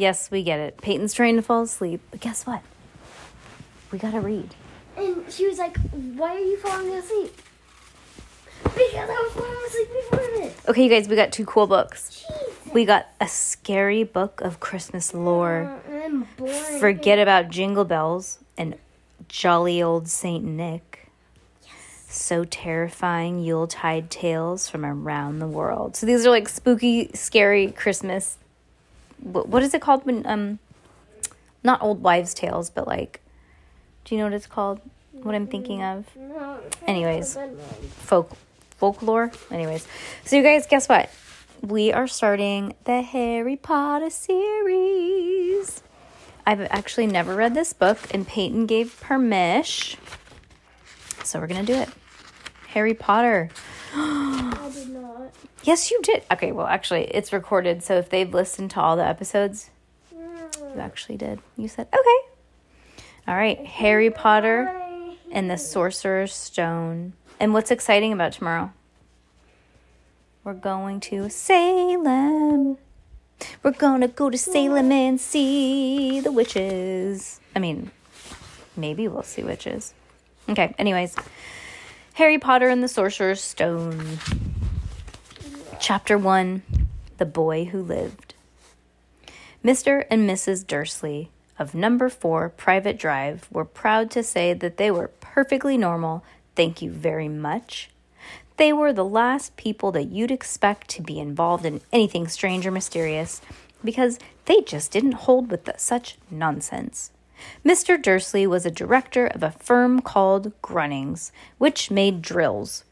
Yes, we get it. Peyton's trying to fall asleep, but guess what? We gotta read. And she was like, Why are you falling asleep? Because I was falling asleep before this. Okay, you guys, we got two cool books. Jeez. We got a scary book of Christmas lore. Uh, bored. Forget about Jingle Bells and jolly old Saint Nick. Yes. So terrifying Yuletide tales from around the world. So these are like spooky, scary Christmas. What, is it called when um, not old wives' tales, but like, do you know what it's called? What I'm thinking of? Anyways. folk folklore. Anyways, so you guys, guess what? We are starting the Harry Potter series. I've actually never read this book, and Peyton gave permission, so we're gonna do it. Harry Potter. I did not. Yes, you did. Okay, well, actually, it's recorded, so if they've listened to all the episodes, you actually did. You said okay. All right, Harry Potter and the Sorcerer's Stone. And what's exciting about tomorrow? We're going to Salem. We're gonna go to Salem and see the witches. I mean, maybe we'll see witches. Okay, anyways. Harry Potter and the Sorcerer's Stone. Chapter 1 The Boy Who Lived. Mr. and Mrs. Dursley of number 4 Privet Drive were proud to say that they were perfectly normal, thank you very much. They were the last people that you'd expect to be involved in anything strange or mysterious because they just didn't hold with the, such nonsense. Mr. Dursley was a director of a firm called Grunnings, which made drills.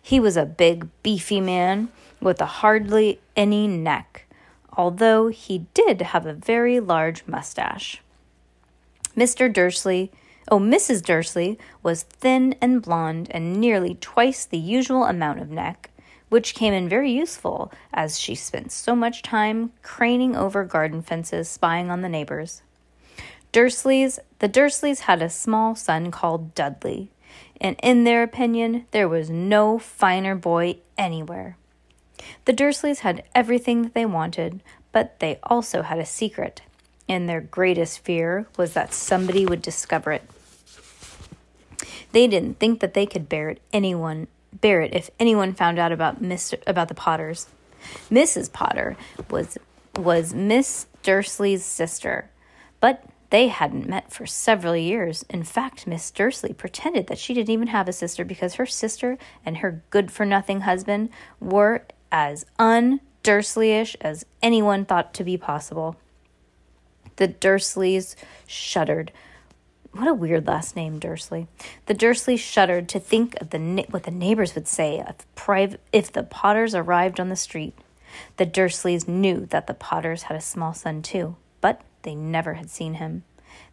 He was a big, beefy man with a hardly any neck, although he did have a very large mustache. Mr. Dursley, oh, Mrs. Dursley, was thin and blonde and nearly twice the usual amount of neck, which came in very useful as she spent so much time craning over garden fences spying on the neighbors. Dursleys, the Dursleys had a small son called Dudley, and in their opinion, there was no finer boy anywhere. The Dursleys had everything that they wanted, but they also had a secret, and their greatest fear was that somebody would discover it. They didn't think that they could bear it anyone bear it if anyone found out about Mr. about the Potters. Mrs. Potter was was Miss Dursley's sister, but they hadn't met for several years. In fact, Miss Dursley pretended that she didn't even have a sister because her sister and her good for nothing husband were as un Dursleyish as anyone thought to be possible. The Dursleys shuddered. What a weird last name, Dursley. The Dursleys shuddered to think of the what the neighbors would say if, if the Potters arrived on the street. The Dursleys knew that the Potters had a small son too, but they never had seen him.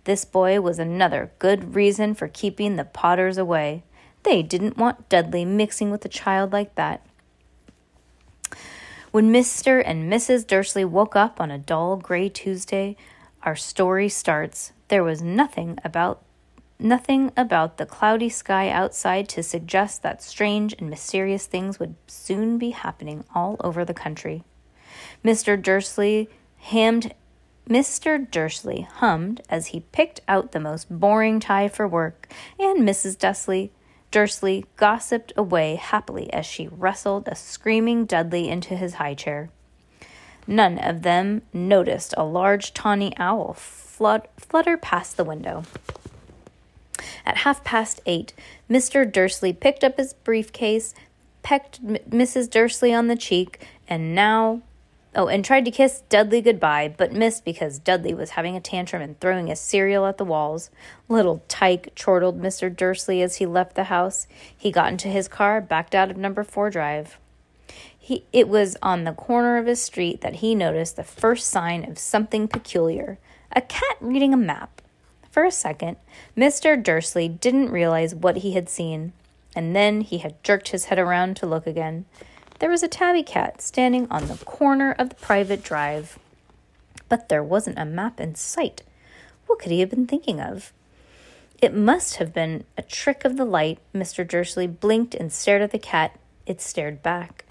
This boy was another good reason for keeping the Potters away. They didn't want Dudley mixing with a child like that. When Mr. and Mrs. Dursley woke up on a dull gray Tuesday, our story starts. There was nothing about nothing about the cloudy sky outside to suggest that strange and mysterious things would soon be happening all over the country. Mr. Dursley hammed Mr. Dursley hummed as he picked out the most boring tie for work, and Mrs. Dursley Dursley gossiped away happily as she wrestled a screaming Dudley into his high chair. None of them noticed a large tawny owl flut- flutter past the window. At half past eight, Mr. Dursley picked up his briefcase, pecked Mrs. Dursley on the cheek, and now Oh, and tried to kiss Dudley goodbye, but missed because Dudley was having a tantrum and throwing his cereal at the walls. Little tyke, chortled Mr. Dursley as he left the house. He got into his car, backed out of number four drive. He, it was on the corner of his street that he noticed the first sign of something peculiar A cat reading a map. For a second, Mr. Dursley didn't realize what he had seen, and then he had jerked his head around to look again. There was a tabby cat standing on the corner of the privet drive. But there wasn't a map in sight. What could he have been thinking of? It must have been a trick of the light. Mr. Dursley blinked and stared at the cat. It stared back.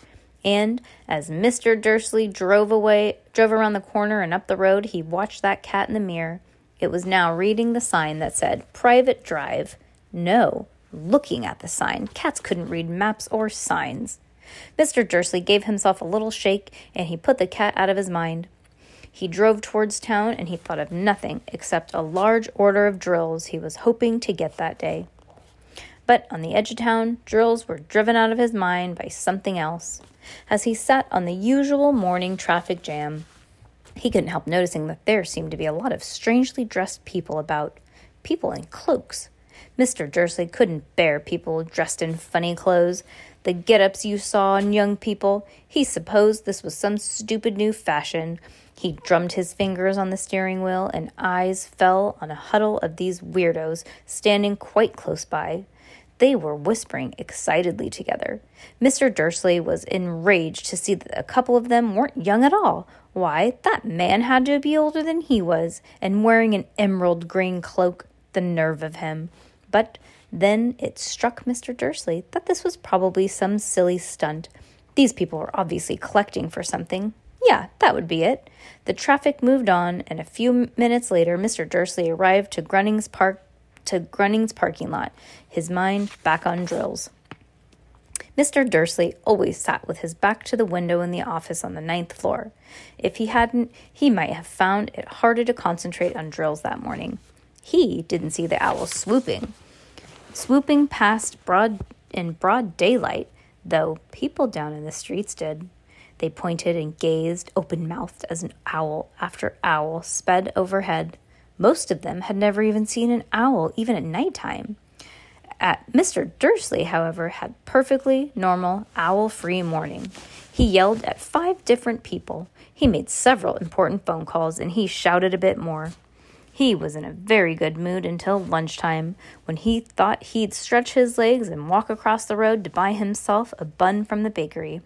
And as Mr. Dursley drove away, drove around the corner and up the road, he watched that cat in the mirror. It was now reading the sign that said privet drive. No, looking at the sign. Cats couldn't read maps or signs. Mr. Dursley gave himself a little shake and he put the cat out of his mind. He drove towards town and he thought of nothing except a large order of drills he was hoping to get that day. But on the edge of town, drills were driven out of his mind by something else. As he sat on the usual morning traffic jam, he couldn't help noticing that there seemed to be a lot of strangely dressed people about, people in cloaks. Mr. Dursley couldn't bear people dressed in funny clothes, the get ups you saw in young people. He supposed this was some stupid new fashion. He drummed his fingers on the steering wheel, and eyes fell on a huddle of these weirdos standing quite close by. They were whispering excitedly together. Mr. Dursley was enraged to see that a couple of them weren't young at all. Why, that man had to be older than he was, and wearing an emerald green cloak. The nerve of him. But then it struck Mr. Dursley that this was probably some silly stunt. These people were obviously collecting for something. Yeah, that would be it. The traffic moved on, and a few minutes later, Mr. Dursley arrived to Grunning's Park to Grunning's parking lot, his mind back on drills. Mr. Dursley always sat with his back to the window in the office on the ninth floor. If he hadn't, he might have found it harder to concentrate on drills that morning. He didn't see the owl swooping, swooping past broad in broad daylight, though people down in the streets did. They pointed and gazed open mouthed as an owl after owl sped overhead. Most of them had never even seen an owl, even at night time. At Mr. Dursley, however, had perfectly normal owl free morning. He yelled at five different people. He made several important phone calls and he shouted a bit more. He was in a very good mood until lunchtime, when he thought he'd stretch his legs and walk across the road to buy himself a bun from the bakery.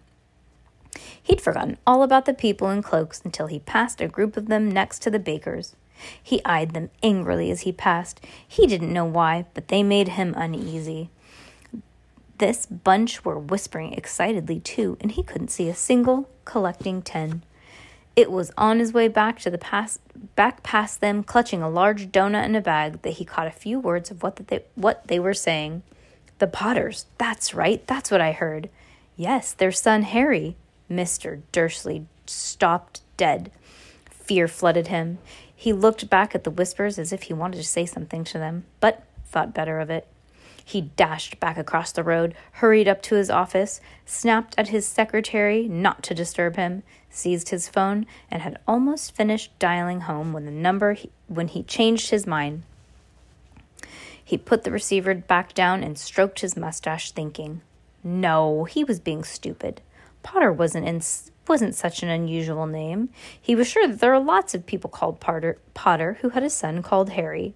He'd forgotten all about the people in cloaks until he passed a group of them next to the baker's. He eyed them angrily as he passed. He didn't know why, but they made him uneasy. This bunch were whispering excitedly too, and he couldn't see a single collecting tin. It was on his way back to the past, back past them, clutching a large donut in a bag, that he caught a few words of what they what they were saying. The Potters. That's right. That's what I heard. Yes, their son Harry. Mister Dursley stopped dead. Fear flooded him. He looked back at the whispers as if he wanted to say something to them, but thought better of it. He dashed back across the road, hurried up to his office, snapped at his secretary not to disturb him, seized his phone, and had almost finished dialing home when the number he, when he changed his mind. He put the receiver back down and stroked his mustache, thinking, "No, he was being stupid. Potter wasn't in wasn't such an unusual name. He was sure that there are lots of people called Potter, Potter who had a son called Harry.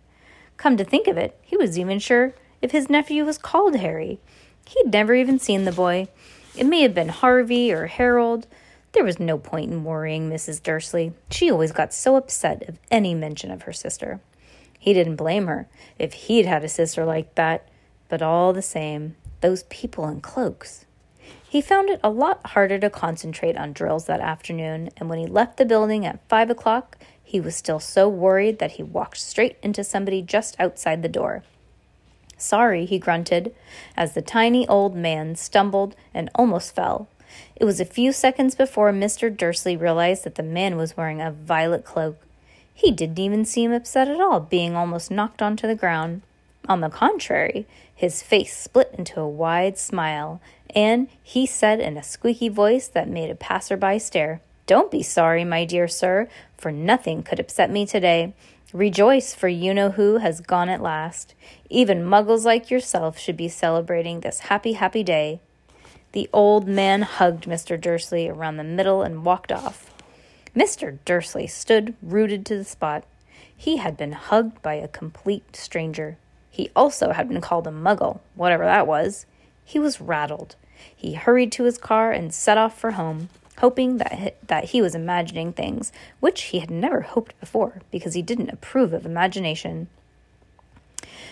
Come to think of it, he was even sure if his nephew was called Harry. He'd never even seen the boy. It may have been Harvey or Harold. There was no point in worrying Mrs. Dursley. She always got so upset of any mention of her sister. He didn't blame her if he'd had a sister like that, but all the same, those people in cloaks. He found it a lot harder to concentrate on drills that afternoon, and when he left the building at five o'clock, he was still so worried that he walked straight into somebody just outside the door. Sorry, he grunted, as the tiny old man stumbled and almost fell. It was a few seconds before Mr. Dursley realized that the man was wearing a violet cloak. He didn't even seem upset at all, being almost knocked onto the ground. On the contrary, his face split into a wide smile, and he said in a squeaky voice that made a passerby stare, Don't be sorry, my dear sir, for nothing could upset me today. Rejoice, for you know who has gone at last. Even muggles like yourself should be celebrating this happy, happy day. The old man hugged Mr. Dursley around the middle and walked off. Mr. Dursley stood rooted to the spot. He had been hugged by a complete stranger. He also had been called a muggle, whatever that was. He was rattled. He hurried to his car and set off for home, hoping that that he was imagining things, which he had never hoped before because he didn't approve of imagination.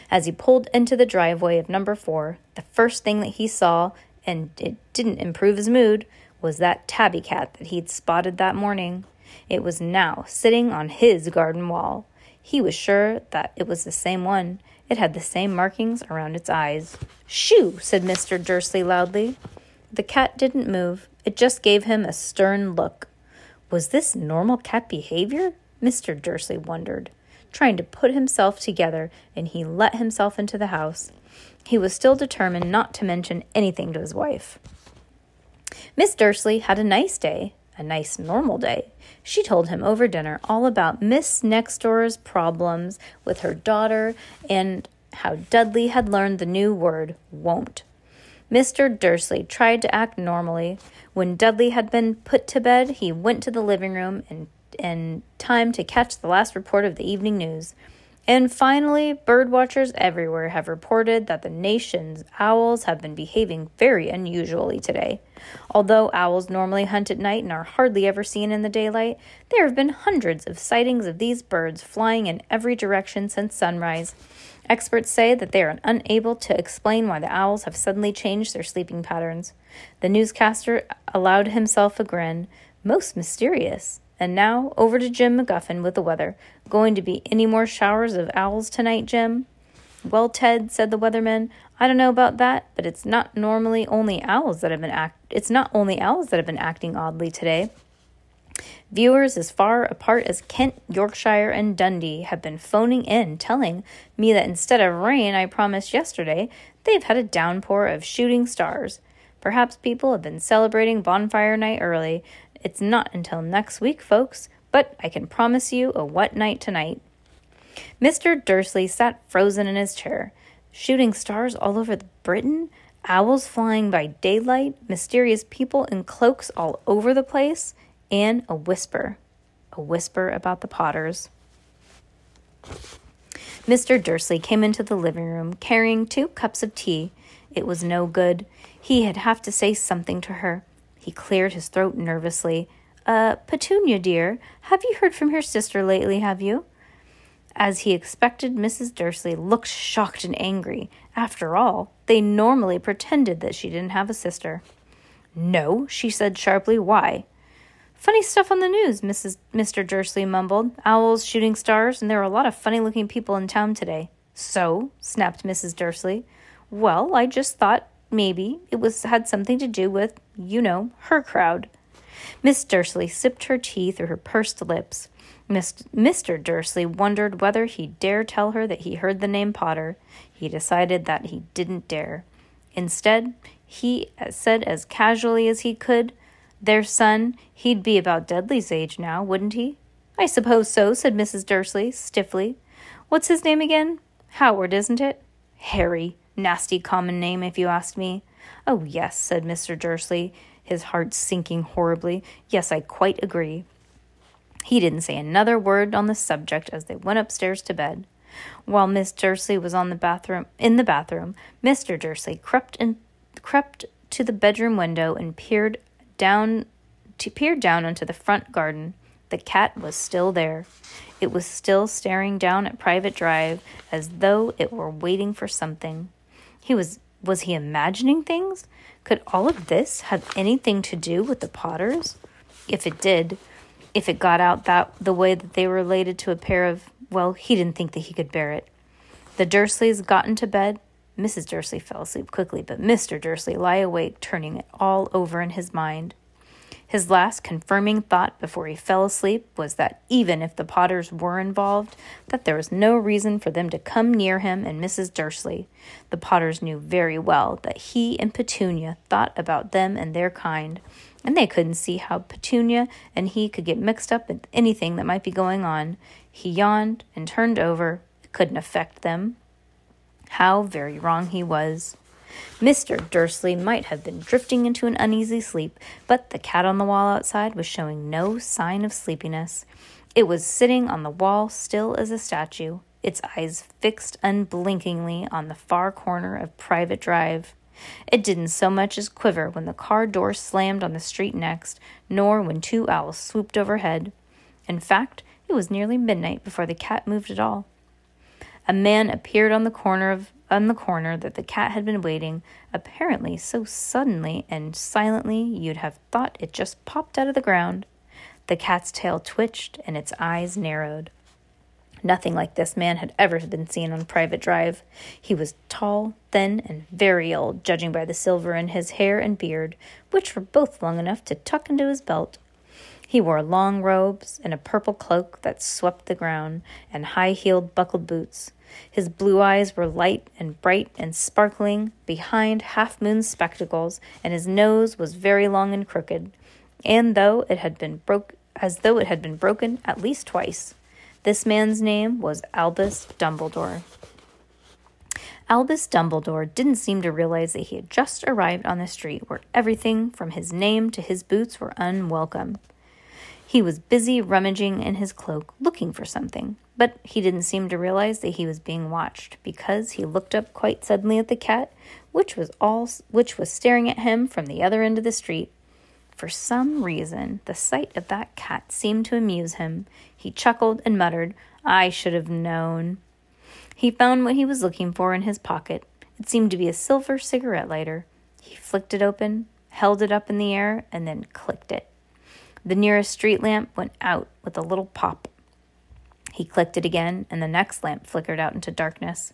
As he pulled into the driveway of number four, the first thing that he saw, and it didn't improve his mood, was that tabby cat that he'd spotted that morning. It was now sitting on his garden wall. He was sure that it was the same one. It had the same markings around its eyes. Shoo! said Mr. Dursley loudly. The cat didn't move. It just gave him a stern look. Was this normal cat behavior? Mr. Dursley wondered, trying to put himself together, and he let himself into the house. He was still determined not to mention anything to his wife. Miss Dursley had a nice day, a nice normal day. She told him over dinner all about Miss Nextdoor's problems with her daughter and how Dudley had learned the new word won't. Mr. Dursley tried to act normally. When Dudley had been put to bed, he went to the living room in, in time to catch the last report of the evening news. And finally, bird watchers everywhere have reported that the nation's owls have been behaving very unusually today. Although owls normally hunt at night and are hardly ever seen in the daylight, there have been hundreds of sightings of these birds flying in every direction since sunrise. Experts say that they are unable to explain why the owls have suddenly changed their sleeping patterns. The newscaster allowed himself a grin. Most mysterious. And now over to Jim McGuffin with the weather. Going to be any more showers of owls tonight, Jim? Well, Ted, said the weatherman, I don't know about that, but it's not normally only owls that have been act it's not only owls that have been acting oddly today. Viewers as far apart as Kent, Yorkshire, and Dundee have been phoning in telling me that instead of rain I promised yesterday, they've had a downpour of shooting stars. Perhaps people have been celebrating bonfire night early. It's not until next week, folks, but I can promise you a wet night tonight. Mr. Dursley sat frozen in his chair. Shooting stars all over Britain? Owls flying by daylight? Mysterious people in cloaks all over the place? And a whisper. A whisper about the Potters. Mr. Dursley came into the living room carrying two cups of tea. It was no good. He had have to say something to her. He cleared his throat nervously. Uh, Petunia, dear, have you heard from your sister lately, have you? As he expected, Mrs. Dursley looked shocked and angry. After all, they normally pretended that she didn't have a sister. No, she said sharply. Why? Funny stuff on the news, Mrs. Mr. Dursley mumbled. Owls shooting stars, and there were a lot of funny looking people in town today. So, snapped Mrs. Dursley. Well, I just thought maybe it was had something to do with, you know, her crowd. Miss Dursley sipped her tea through her pursed lips. Mr. Dursley wondered whether he dare tell her that he heard the name Potter. He decided that he didn't dare. Instead, he said as casually as he could, Their son, he'd be about Dudley's age now, wouldn't he? I suppose so, said Mrs. Dursley stiffly. What's his name again? Howard, isn't it? Harry. Nasty common name, if you ask me. Oh, yes, said Mr. Dursley, his heart sinking horribly. Yes, I quite agree. He didn't say another word on the subject as they went upstairs to bed. While Miss Dursley was on the bathroom in the bathroom, Mr. Dursley crept and crept to the bedroom window and peered down to peer down onto the front garden. The cat was still there. It was still staring down at Privet Drive as though it were waiting for something. He was was he imagining things? Could all of this have anything to do with the Potters? If it did, if it got out that the way that they were related to a pair of well, he didn't think that he could bear it. The Dursleys got into bed. Mrs. Dursley fell asleep quickly, but Mr. Dursley lay awake, turning it all over in his mind. His last confirming thought before he fell asleep was that even if the Potters were involved, that there was no reason for them to come near him and Mrs. Dursley. The Potters knew very well that he and Petunia thought about them and their kind, and they couldn't see how Petunia and he could get mixed up with anything that might be going on. He yawned and turned over. It couldn't affect them. How very wrong he was. Mr. Dursley might have been drifting into an uneasy sleep, but the cat on the wall outside was showing no sign of sleepiness. It was sitting on the wall, still as a statue, its eyes fixed unblinkingly on the far corner of Privet Drive. It didn't so much as quiver when the car door slammed on the street next, nor when two owls swooped overhead. In fact, it was nearly midnight before the cat moved at all. A man appeared on the corner of on the corner that the cat had been waiting, apparently so suddenly and silently you'd have thought it just popped out of the ground. The cat's tail twitched and its eyes narrowed. Nothing like this man had ever been seen on Privet Drive. He was tall, thin, and very old, judging by the silver in his hair and beard, which were both long enough to tuck into his belt. He wore long robes and a purple cloak that swept the ground, and high heeled buckled boots. His blue eyes were light and bright and sparkling behind half moon spectacles, and his nose was very long and crooked, and though it had been broke as though it had been broken at least twice. This man's name was Albus Dumbledore. Albus Dumbledore didn't seem to realize that he had just arrived on the street where everything from his name to his boots were unwelcome. He was busy rummaging in his cloak looking for something, but he didn't seem to realize that he was being watched because he looked up quite suddenly at the cat, which was all which was staring at him from the other end of the street. For some reason, the sight of that cat seemed to amuse him. He chuckled and muttered, I should have known. He found what he was looking for in his pocket. It seemed to be a silver cigarette lighter. He flicked it open, held it up in the air, and then clicked it. The nearest street lamp went out with a little pop. He clicked it again, and the next lamp flickered out into darkness.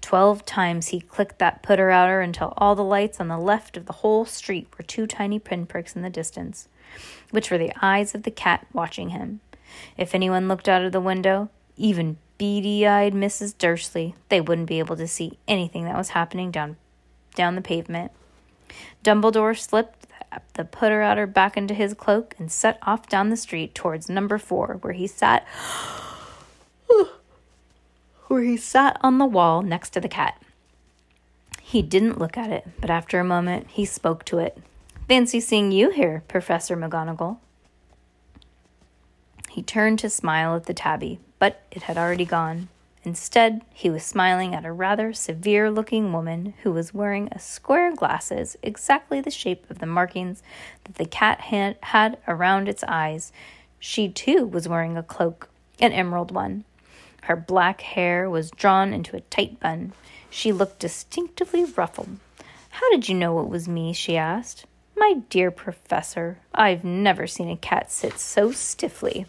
Twelve times he clicked that putter outer until all the lights on the left of the whole street were two tiny pinpricks in the distance, which were the eyes of the cat watching him. If anyone looked out of the window, even beady eyed Mrs. Dursley, they wouldn't be able to see anything that was happening down down the pavement. Dumbledore slipped the putter outer back into his cloak and set off down the street towards number four, where he sat where he sat on the wall next to the cat. He didn't look at it, but after a moment he spoke to it. Fancy seeing you here, Professor McGonagall. He turned to smile at the tabby, but it had already gone. Instead, he was smiling at a rather severe looking woman who was wearing a square glasses exactly the shape of the markings that the cat had, around its eyes. She too was wearing a cloak, an emerald one. Her black hair was drawn into a tight bun. She looked distinctively ruffled. How did you know it was me? she asked. My dear professor, I've never seen a cat sit so stiffly.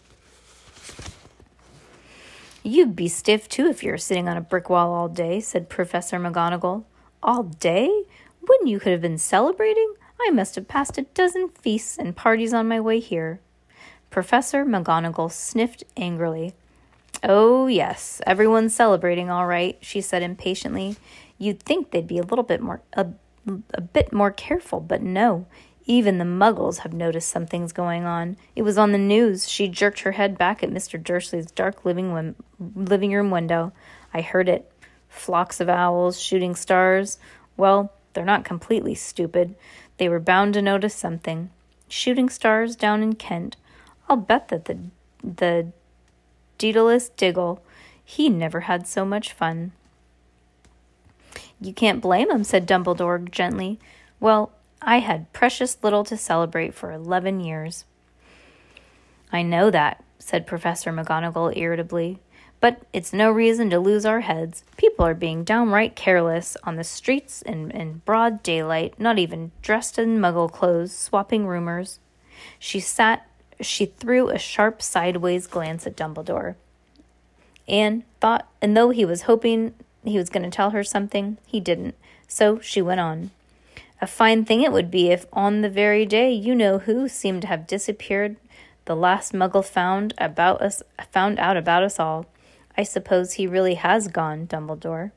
You'd be stiff too if you were sitting on a brick wall all day, said Professor McGonagall. All day? When you could have been celebrating? I must have passed a dozen feasts and parties on my way here. Professor McGonagall sniffed angrily. Oh, yes, everyone's celebrating all right, she said impatiently. You'd think they'd be a little bit more a, a bit more careful, but no. Even the muggles have noticed something's going on. It was on the news. She jerked her head back at Mr. Dursley's dark living, living room window. I heard it. Flocks of owls, shooting stars. Well, they're not completely stupid. They were bound to notice something. Shooting stars down in Kent. I'll bet that the the Daedalus Diggle. He never had so much fun. You can't blame him, said Dumbledore gently. Well, I had precious little to celebrate for eleven years. I know that, said Professor McGonagall irritably. But it's no reason to lose our heads. People are being downright careless on the streets in, in broad daylight, not even dressed in muggle clothes, swapping rumors. She sat she threw a sharp sideways glance at Dumbledore. and thought, and though he was hoping he was going to tell her something, he didn't. So she went on. A fine thing it would be if, on the very day you know who seemed to have disappeared, the last Muggle found about us found out about us all. I suppose he really has gone, Dumbledore.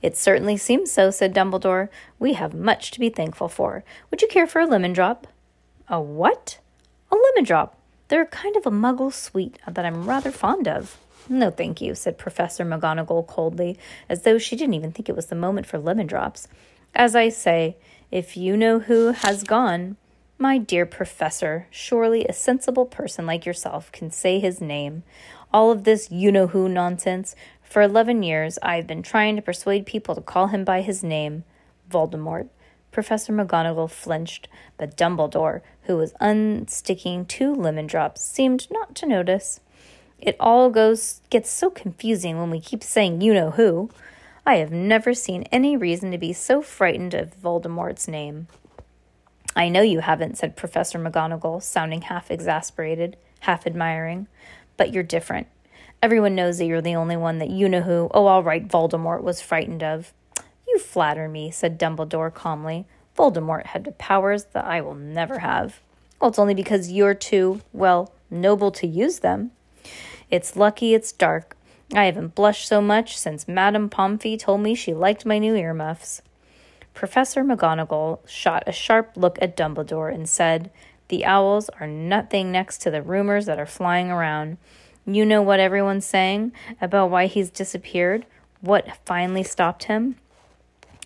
It certainly seems so, said Dumbledore. We have much to be thankful for. Would you care for a lemon drop? A what? A lemon drop. They're a kind of a muggle sweet that I'm rather fond of. No, thank you, said Professor McGonagall coldly, as though she didn't even think it was the moment for lemon drops. As I say, if you know who has gone, My dear professor, surely a sensible person like yourself can say his name. All of this you know who nonsense. For 11 years, I've been trying to persuade people to call him by his name Voldemort. Professor McGonagall flinched, but Dumbledore, who was unsticking two lemon drops, seemed not to notice. It all goes gets so confusing when we keep saying you know who. I have never seen any reason to be so frightened of Voldemort's name. I know you haven't, said Professor McGonagall, sounding half exasperated, half admiring, but you're different. Everyone knows that you're the only one that you know who, oh, all right, Voldemort was frightened of. You flatter me, said Dumbledore calmly. Voldemort had powers that I will never have. Well, it's only because you're too, well, noble to use them. It's lucky it's dark. I haven't blushed so much since Madame Pomfrey told me she liked my new earmuffs. Professor McGonagall shot a sharp look at Dumbledore and said, The owls are nothing next to the rumors that are flying around. You know what everyone's saying about why he's disappeared? What finally stopped him?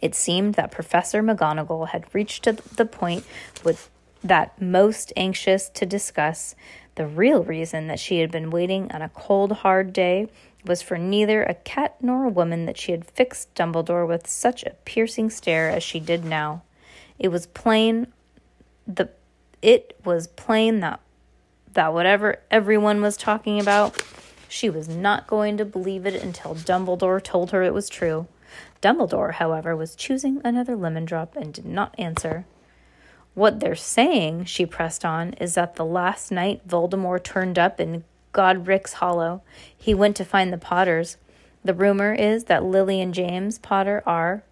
It seemed that Professor McGonagall had reached the point with that most anxious to discuss. The real reason that she had been waiting on a cold, hard day was for neither a cat nor a woman that she had fixed Dumbledore with such a piercing stare as she did now. It was plain the it was plain that that whatever everyone was talking about, she was not going to believe it until Dumbledore told her it was true. Dumbledore, however, was choosing another lemon drop and did not answer. What they're saying, she pressed on, is that the last night Voldemort turned up in Godric's Hollow. He went to find the Potters. The rumor is that Lily and James Potter are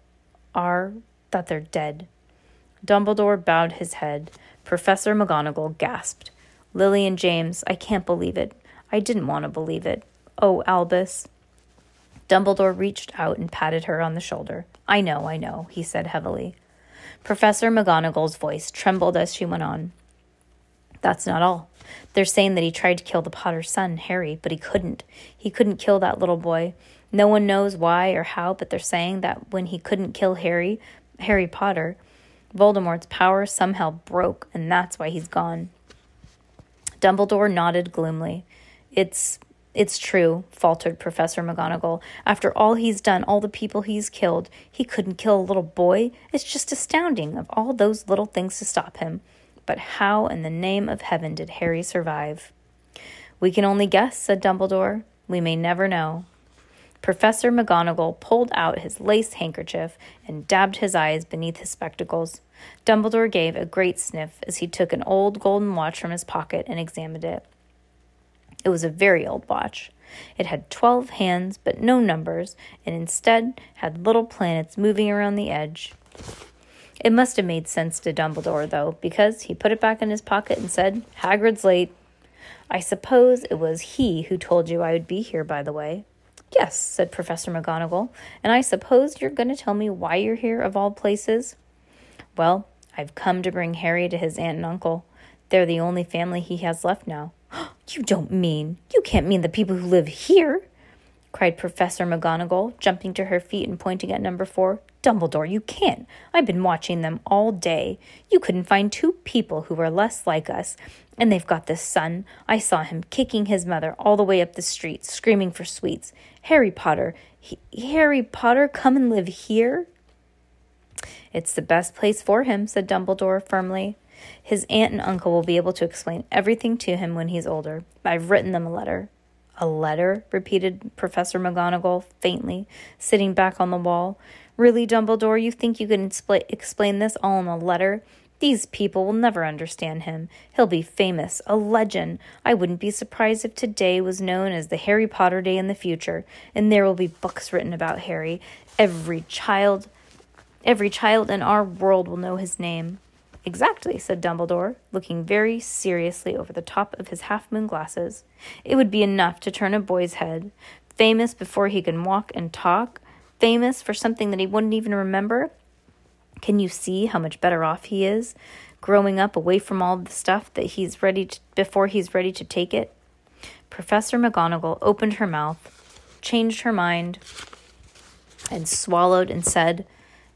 are that they're dead. Dumbledore bowed his head. Professor McGonagall gasped. Lily and James, I can't believe it. I didn't want to believe it. Oh, Albus. Dumbledore reached out and patted her on the shoulder. I know, I know, he said heavily. Professor McGonagall's voice trembled as she went on. That's not all. They're saying that he tried to kill the Potter's son, Harry, but he couldn't. He couldn't kill that little boy. No one knows why or how, but they're saying that when he couldn't kill Harry, Harry Potter, Voldemort's power somehow broke, and that's why he's gone. Dumbledore nodded gloomily. It's it's true, faltered Professor McGonagall. After all he's done, all the people he's killed, he couldn't kill a little boy. It's just astounding of all those little things to stop him. But how in the name of heaven did Harry survive? We can only guess, said Dumbledore. We may never know. Professor McGonagall pulled out his lace handkerchief and dabbed his eyes beneath his spectacles. Dumbledore gave a great sniff as he took an old golden watch from his pocket and examined it. It was a very old watch. It had 12 hands, but no numbers, and instead had little planets moving around the edge. It must have made sense to Dumbledore, though, because he put it back in his pocket and said, Hagrid's late. I suppose it was he who told you I would be here, by the way. Yes, said Professor McGonagall, and I suppose you're going to tell me why you're here, of all places? Well, I've come to bring Harry to his aunt and uncle. They're the only family he has left now. You don't mean, you can't mean the people who live here, cried Professor McGonagall, jumping to her feet and pointing at number four. Dumbledore, you can't. I've been watching them all day. You couldn't find two people who were less like us. And they've got this son. I saw him kicking his mother all the way up the street, screaming for sweets. Harry Potter, Harry Potter, come and live here? It's the best place for him, said Dumbledore firmly. His aunt and uncle will be able to explain everything to him when he's older. I've written them a letter. A letter? repeated Professor McGonagall faintly, sitting back on the wall. Really, Dumbledore, you think you can expl- explain this all in a letter? These people will never understand him. He'll be famous, a legend. I wouldn't be surprised if today was known as the Harry Potter Day in the future, and there will be books written about Harry. Every child, every child in our world will know his name. Exactly, said Dumbledore, looking very seriously over the top of his half moon glasses. It would be enough to turn a boy's head. Famous before he can walk and talk, famous for something that he wouldn't even remember. Can you see how much better off he is, growing up away from all the stuff that he's ready to, before he's ready to take it? Professor McGonagall opened her mouth, changed her mind, and swallowed and said,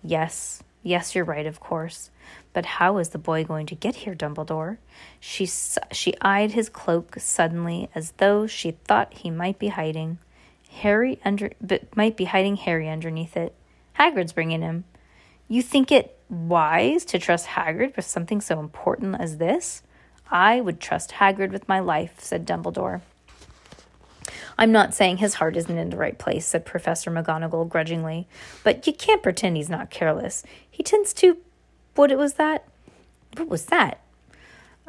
Yes, yes, you're right, of course. But how is the boy going to get here, Dumbledore? She, she eyed his cloak suddenly as though she thought he might be hiding. Harry under, but might be hiding Harry underneath it. Hagrid's bringing him. You think it wise to trust Hagrid with something so important as this? I would trust Hagrid with my life, said Dumbledore. I'm not saying his heart isn't in the right place, said Professor McGonagall grudgingly, but you can't pretend he's not careless. He tends to. What was that? What was that?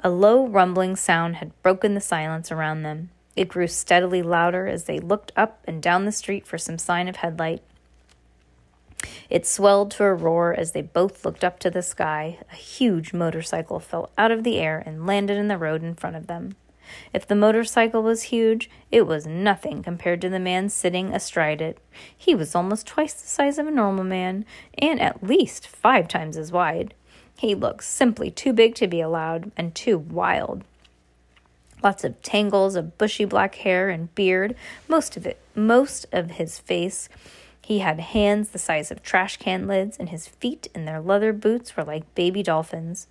A low rumbling sound had broken the silence around them. It grew steadily louder as they looked up and down the street for some sign of headlight. It swelled to a roar as they both looked up to the sky. A huge motorcycle fell out of the air and landed in the road in front of them. If the motorcycle was huge, it was nothing compared to the man sitting astride it. He was almost twice the size of a normal man, and at least five times as wide. He looked simply too big to be allowed, and too wild lots of tangles of bushy black hair and beard, most of it, most of his face. He had hands the size of trash can lids, and his feet in their leather boots were like baby dolphins.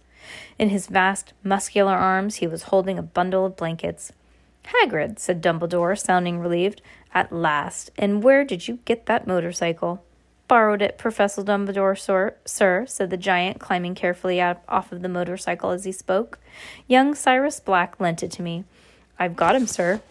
In his vast, muscular arms, he was holding a bundle of blankets. Hagrid, said Dumbledore, sounding relieved. At last. And where did you get that motorcycle? Borrowed it, Professor Dumbledore, sir, sir, said the giant, climbing carefully off of the motorcycle as he spoke. Young Sirius Black lent it to me. I've got him, sir.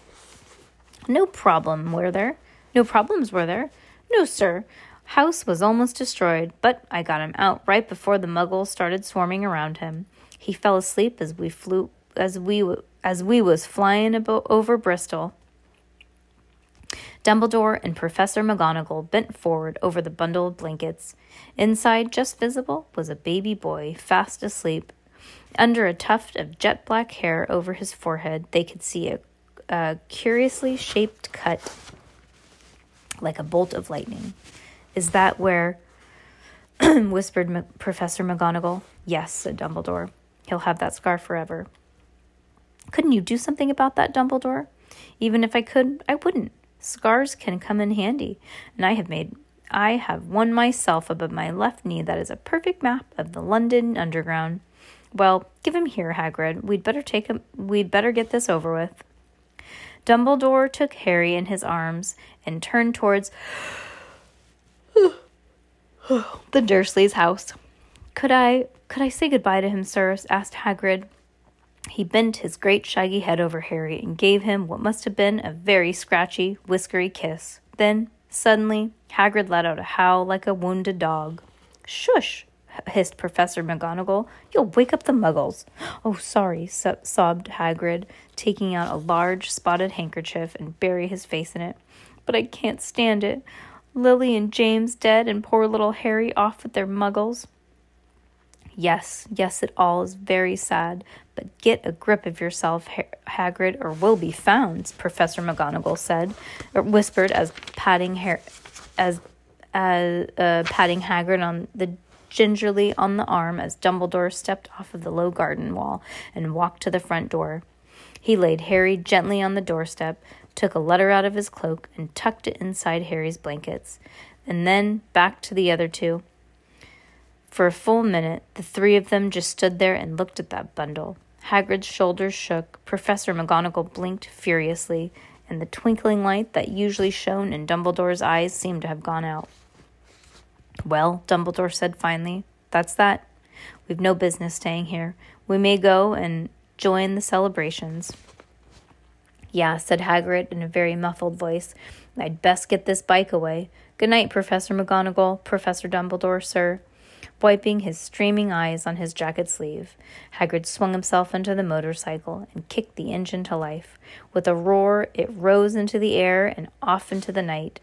No problem, were there? No problems, were there? No, sir. House was almost destroyed, but I got him out right before the muggles started swarming around him. He fell asleep as we flew as we as we was flying abo- over Bristol. Dumbledore and Professor McGonagall bent forward over the bundle of blankets. Inside, just visible, was a baby boy fast asleep. Under a tuft of jet black hair over his forehead, they could see a, a curiously shaped cut like a bolt of lightning. Is that where? whispered M- Professor McGonagall. Yes, said Dumbledore. He'll have that scar forever. Couldn't you do something about that, Dumbledore? Even if I could, I wouldn't. Scars can come in handy, and I have made I have one myself above my left knee that is a perfect map of the London Underground. Well, give him here, Hagrid. We'd better take him we'd better get this over with. Dumbledore took Harry in his arms and turned towards the Dursleys' house. Could I could I say goodbye to him, sir? asked Hagrid. He bent his great shaggy head over Harry and gave him what must have been a very scratchy, whiskery kiss. Then, suddenly, Hagrid let out a howl like a wounded dog. Shush! hissed Professor McGonagall. You'll wake up the muggles. Oh, sorry, so- sobbed Hagrid, taking out a large spotted handkerchief and bury his face in it. But I can't stand it. Lily and James dead and poor little Harry off with their muggles. Yes, yes, it all is very sad, but get a grip of yourself, Hagrid, or we'll be found, Professor McGonagall said, or whispered as patting hair, as as uh, patting Hagrid on the gingerly on the arm as Dumbledore stepped off of the low garden wall and walked to the front door. He laid Harry gently on the doorstep, took a letter out of his cloak, and tucked it inside Harry's blankets, and then back to the other two. For a full minute, the three of them just stood there and looked at that bundle. Hagrid's shoulders shook, Professor McGonagall blinked furiously, and the twinkling light that usually shone in Dumbledore's eyes seemed to have gone out. Well, Dumbledore said finally, that's that. We've no business staying here. We may go and join the celebrations. Yeah, said Hagrid in a very muffled voice. I'd best get this bike away. Good night, Professor McGonagall, Professor Dumbledore, sir wiping his streaming eyes on his jacket sleeve. Hagrid swung himself into the motorcycle and kicked the engine to life. With a roar, it rose into the air and off into the night.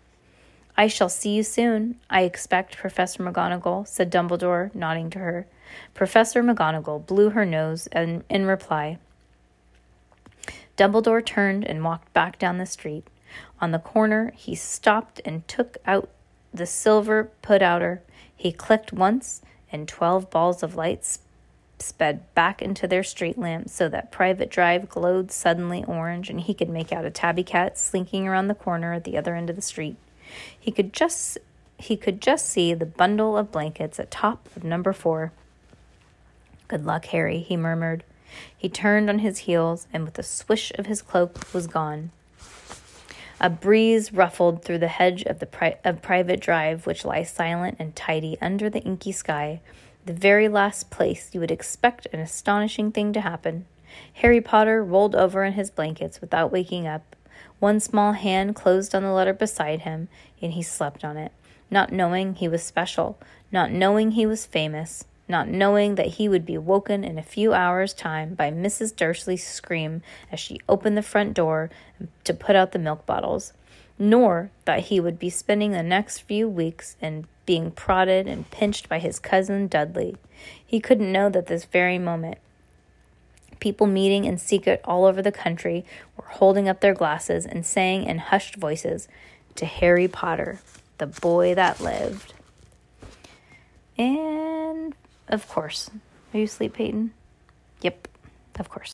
I shall see you soon, I expect, Professor McGonagall, said Dumbledore, nodding to her. Professor McGonagall blew her nose and, in reply. Dumbledore turned and walked back down the street. On the corner, he stopped and took out the silver put outer. He clicked once, and twelve balls of light sped back into their street lamps so that Privet Drive glowed suddenly orange and he could make out a tabby cat slinking around the corner at the other end of the street. He could just he could just see the bundle of blankets at top of number 4. Good luck, Harry, he murmured. He turned on his heels and with a swish of his cloak was gone. A breeze ruffled through the hedge of the pri- of privet drive which lies silent and tidy under the inky sky, the very last place you would expect an astonishing thing to happen. Harry Potter rolled over in his blankets without waking up. One small hand closed on the letter beside him, and he slept on it, not knowing he was special, not knowing he was famous, not knowing that he would be woken in a few hours' time by Mrs. Dursley's scream as she opened the front door to put out the milk bottles, nor that he would be spending the next few weeks in being prodded and pinched by his cousin Dudley. He couldn't know that this very moment. People meeting in secret all over the country were holding up their glasses and saying in hushed voices, To Harry Potter, the boy that lived. And of course. Are you asleep, Peyton? Yep, of course.